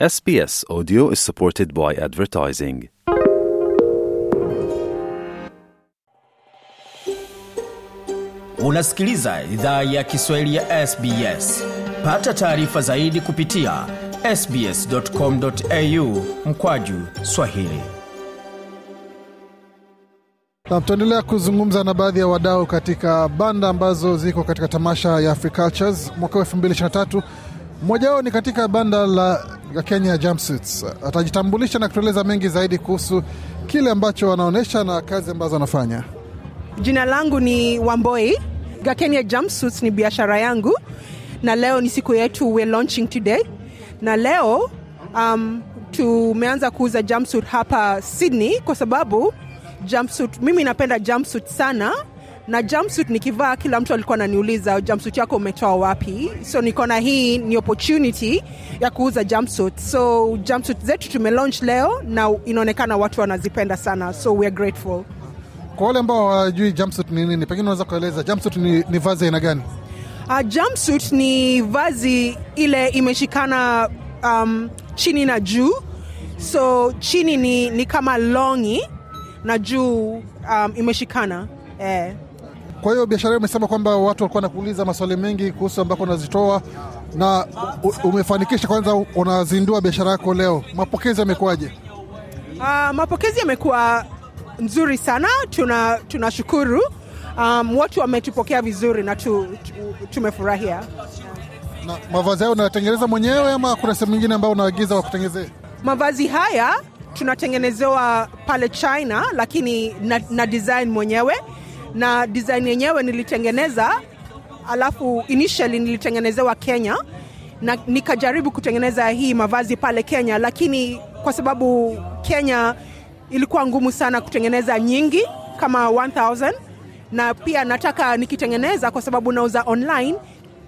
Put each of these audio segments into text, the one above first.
SBS Audio is supported by advertising. Unasikiliza idhaa ya Kiswahili ya SBS. Pata taarifa zaidi kupitia sbs.com.au mkwaju swahili. Na tutaendelea kuzungumza na baadhi ya wadau katika banda ambazo ziko katika tamasha ya Africultures mwaka 2023. Mmoja wao ni katika banda la la Kenya Jumpsuits. Atajitambulisha na kutueleza mengi zaidi kuhusu kile ambacho wanaonyesha na kazi ambazo wanafanya. Jina langu ni Wamboi. Gakenya Jumpsuits ni biashara yangu, na leo ni siku yetu, we're launching today. Na leo um, tumeanza kuuza jumpsuit hapa Sydney kwa sababu jumpsuit, mimi napenda jumpsuit sana na jumpsuit nikivaa, kila mtu alikuwa ananiuliza jumpsuit yako umetoa wapi? So nikaona hii ni opportunity ya kuuza jumpsuit. So jumpsuit zetu tumelaunch leo na inaonekana watu wanazipenda sana, so we are grateful. Kwa wale ambao hawajui jumpsuit ni nini, pengine unaweza kueleza jumpsuit ni, ni vazi aina gani? Uh, jumpsuit ni vazi ile imeshikana um, chini na juu, so chini ni, ni kama longi na juu um, imeshikana eh. Kwa hiyo biashara umesema kwamba watu walikuwa wanakuuliza maswali mengi kuhusu ambako unazitoa na umefanikisha, kwanza unazindua biashara yako leo, mapokezi yamekuwaje? Uh, mapokezi yamekuwa nzuri sana, tuna tunashukuru. Um, watu wametupokea vizuri na tu, tu, tumefurahia. Na mavazi hayo unatengeneza mwenyewe ama kuna sehemu nyingine ambayo unaagiza wakutengenezee? Mavazi haya tunatengenezewa pale China, lakini na, na design mwenyewe, na design yenyewe nilitengeneza, alafu initially nilitengenezewa Kenya na nikajaribu kutengeneza hii mavazi pale Kenya, lakini kwa sababu Kenya ilikuwa ngumu sana kutengeneza nyingi kama 1000 na pia nataka nikitengeneza, kwa sababu nauza online,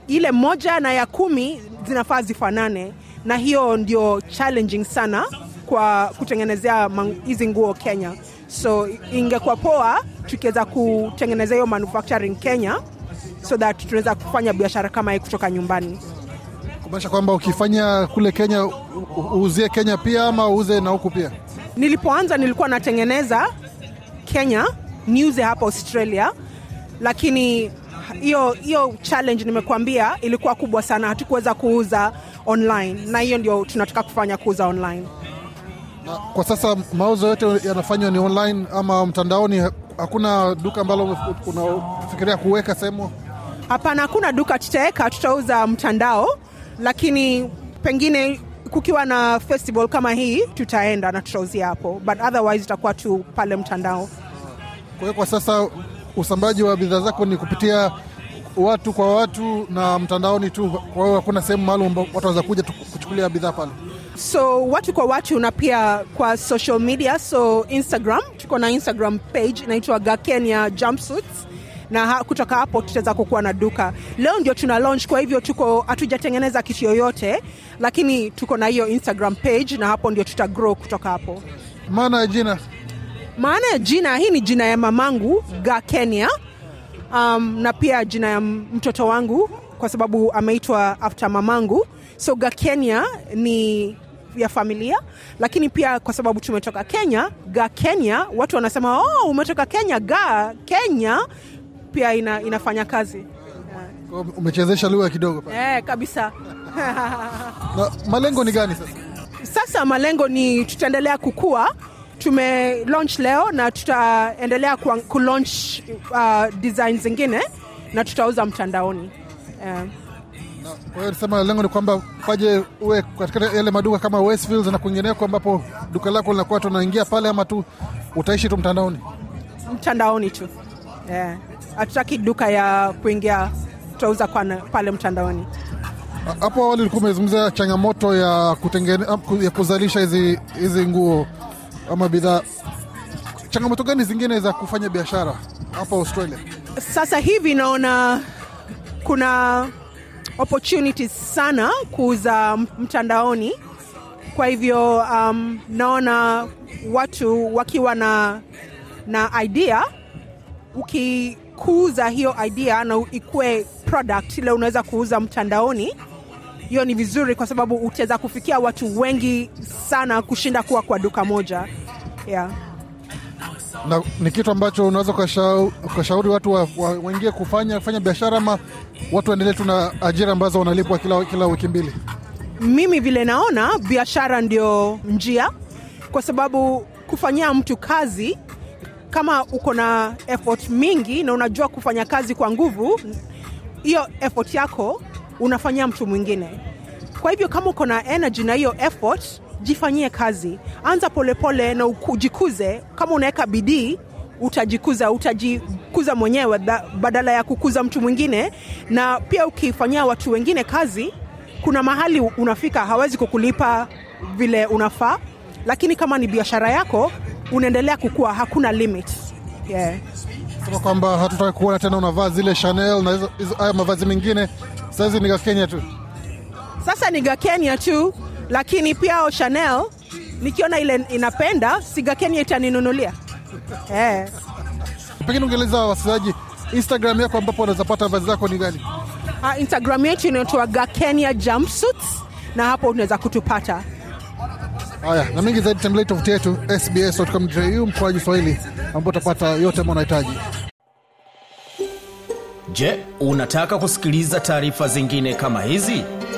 ile moja na ya kumi zinafaa zifanane, na hiyo ndio challenging sana kwa kutengenezea hizi nguo Kenya. So ingekuwa poa tukiweza kutengeneza hiyo manufacturing Kenya, so that tunaweza kufanya biashara kama hii kutoka nyumbani. Kumaanisha kwamba ukifanya kule Kenya uuzie Kenya pia ama uuze na huku pia? Nilipoanza nilikuwa natengeneza Kenya niuze hapa Australia, lakini hiyo hiyo challenge nimekuambia ilikuwa kubwa sana, hatukuweza kuuza online, na hiyo ndio tunataka kufanya, kuuza online. Kwa sasa mauzo yote yanafanywa ni online ama mtandaoni? Hakuna duka ambalo unafikiria kuweka sehemu? Hapana, hakuna duka tutaweka, tutauza mtandao, lakini pengine kukiwa na festival kama hii tutaenda na tutauzia hapo, but otherwise itakuwa tu pale mtandao. Kwa hiyo kwa sasa usambaji wa bidhaa zako ni kupitia watu kwa watu na mtandaoni tu. Kwa hiyo hakuna sehemu maalum watu waweza kuja kuchukulia bidhaa pale. So watu kwa watu na pia kwa social media. So instagram tuko na instagram page inaitwa gakenya jumpsuits. Na ha, kutoka hapo tutaweza kukuwa na duka. Leo ndio tuna launch kwa hivyo tuko hatujatengeneza kitu yoyote lakini tuko na hiyo instagram page na hapo ndio tuta grow kutoka hapo. Maana ya jina? Maana ya jina hii ni jina ya mamangu ga kenya. Um, na pia jina ya mtoto wangu kwa sababu ameitwa after mamangu. So ga kenya ni ya familia lakini pia kwa sababu tumetoka kenya ga kenya watu wanasema oh, umetoka kenya ga kenya pia ina, inafanya kazi umechezesha lugha kidogo pale. eh, kabisa Na malengo ni gani sasa? sasa malengo ni tutaendelea kukua tume launch leo na tutaendelea ku, ku launch uh, design zingine na tutauza mtandaoni eh. Kwa hiyo nisema lengo ni kwamba paje uwe katika yale maduka kama Westfields na kwingineko ambapo duka lako linakuwa tunaingia pale, ama tu utaishi tu mtandaoni? mtandaoni tu Eh. hatutaki duka ya kuingia tutauza kwa pale mtandaoni Hapo awali ulikuwa umezungumzia changamoto ya kutengene, ya kuzalisha hizi hizi nguo ama bidhaa. Changamoto gani zingine za kufanya biashara hapa Australia? sasa hivi naona kuna opportunities sana kuuza mtandaoni kwa hivyo um, naona watu wakiwa na na idea ukikuuza hiyo idea na ikue product ile unaweza kuuza mtandaoni hiyo ni vizuri kwa sababu utaweza kufikia watu wengi sana kushinda kuwa kwa duka moja yeah. Na ni kitu ambacho unaweza ukashauri watu wa- wa- kufanya kufanya biashara ama watu waendelee tu na ajira ambazo wanalipwa kila, kila wiki mbili? Mimi vile naona biashara ndio njia kwa sababu kufanyia mtu kazi kama uko na effort mingi na unajua kufanya kazi kwa nguvu hiyo effort yako unafanyia mtu mwingine. Kwa hivyo kama uko na energy na hiyo effort jifanyie kazi. Anza polepole pole na ujikuze kama unaweka bidii utajikuza utajikuza mwenyewe badala ya kukuza mtu mwingine. Na pia ukifanyia watu wengine kazi kuna mahali unafika hawezi kukulipa vile unafaa. Lakini kama ni biashara yako unaendelea kukua hakuna limit. Yeah. sema kwamba hatutaki kuona tena unavaa zile chanel na hizo- mavazi mengine. Sahizi ni kenya tu. Sasa ni gakenya tu lakini pia chanel nikiona ile inapenda si gakenya itaninunulia eh. pengine ungeeleza wasikilizaji instagram yako ambapo wanaweza pata vazi zako ni gani Uh, instagram yetu inaitwa gakenya jumpsuits na hapo unaweza kutupata haya na mengi zaidi tembelei tovuti yetu sbs.com.au mkoaji swahili ambao utapata yote ambao unahitaji Je, unataka kusikiliza taarifa zingine kama hizi?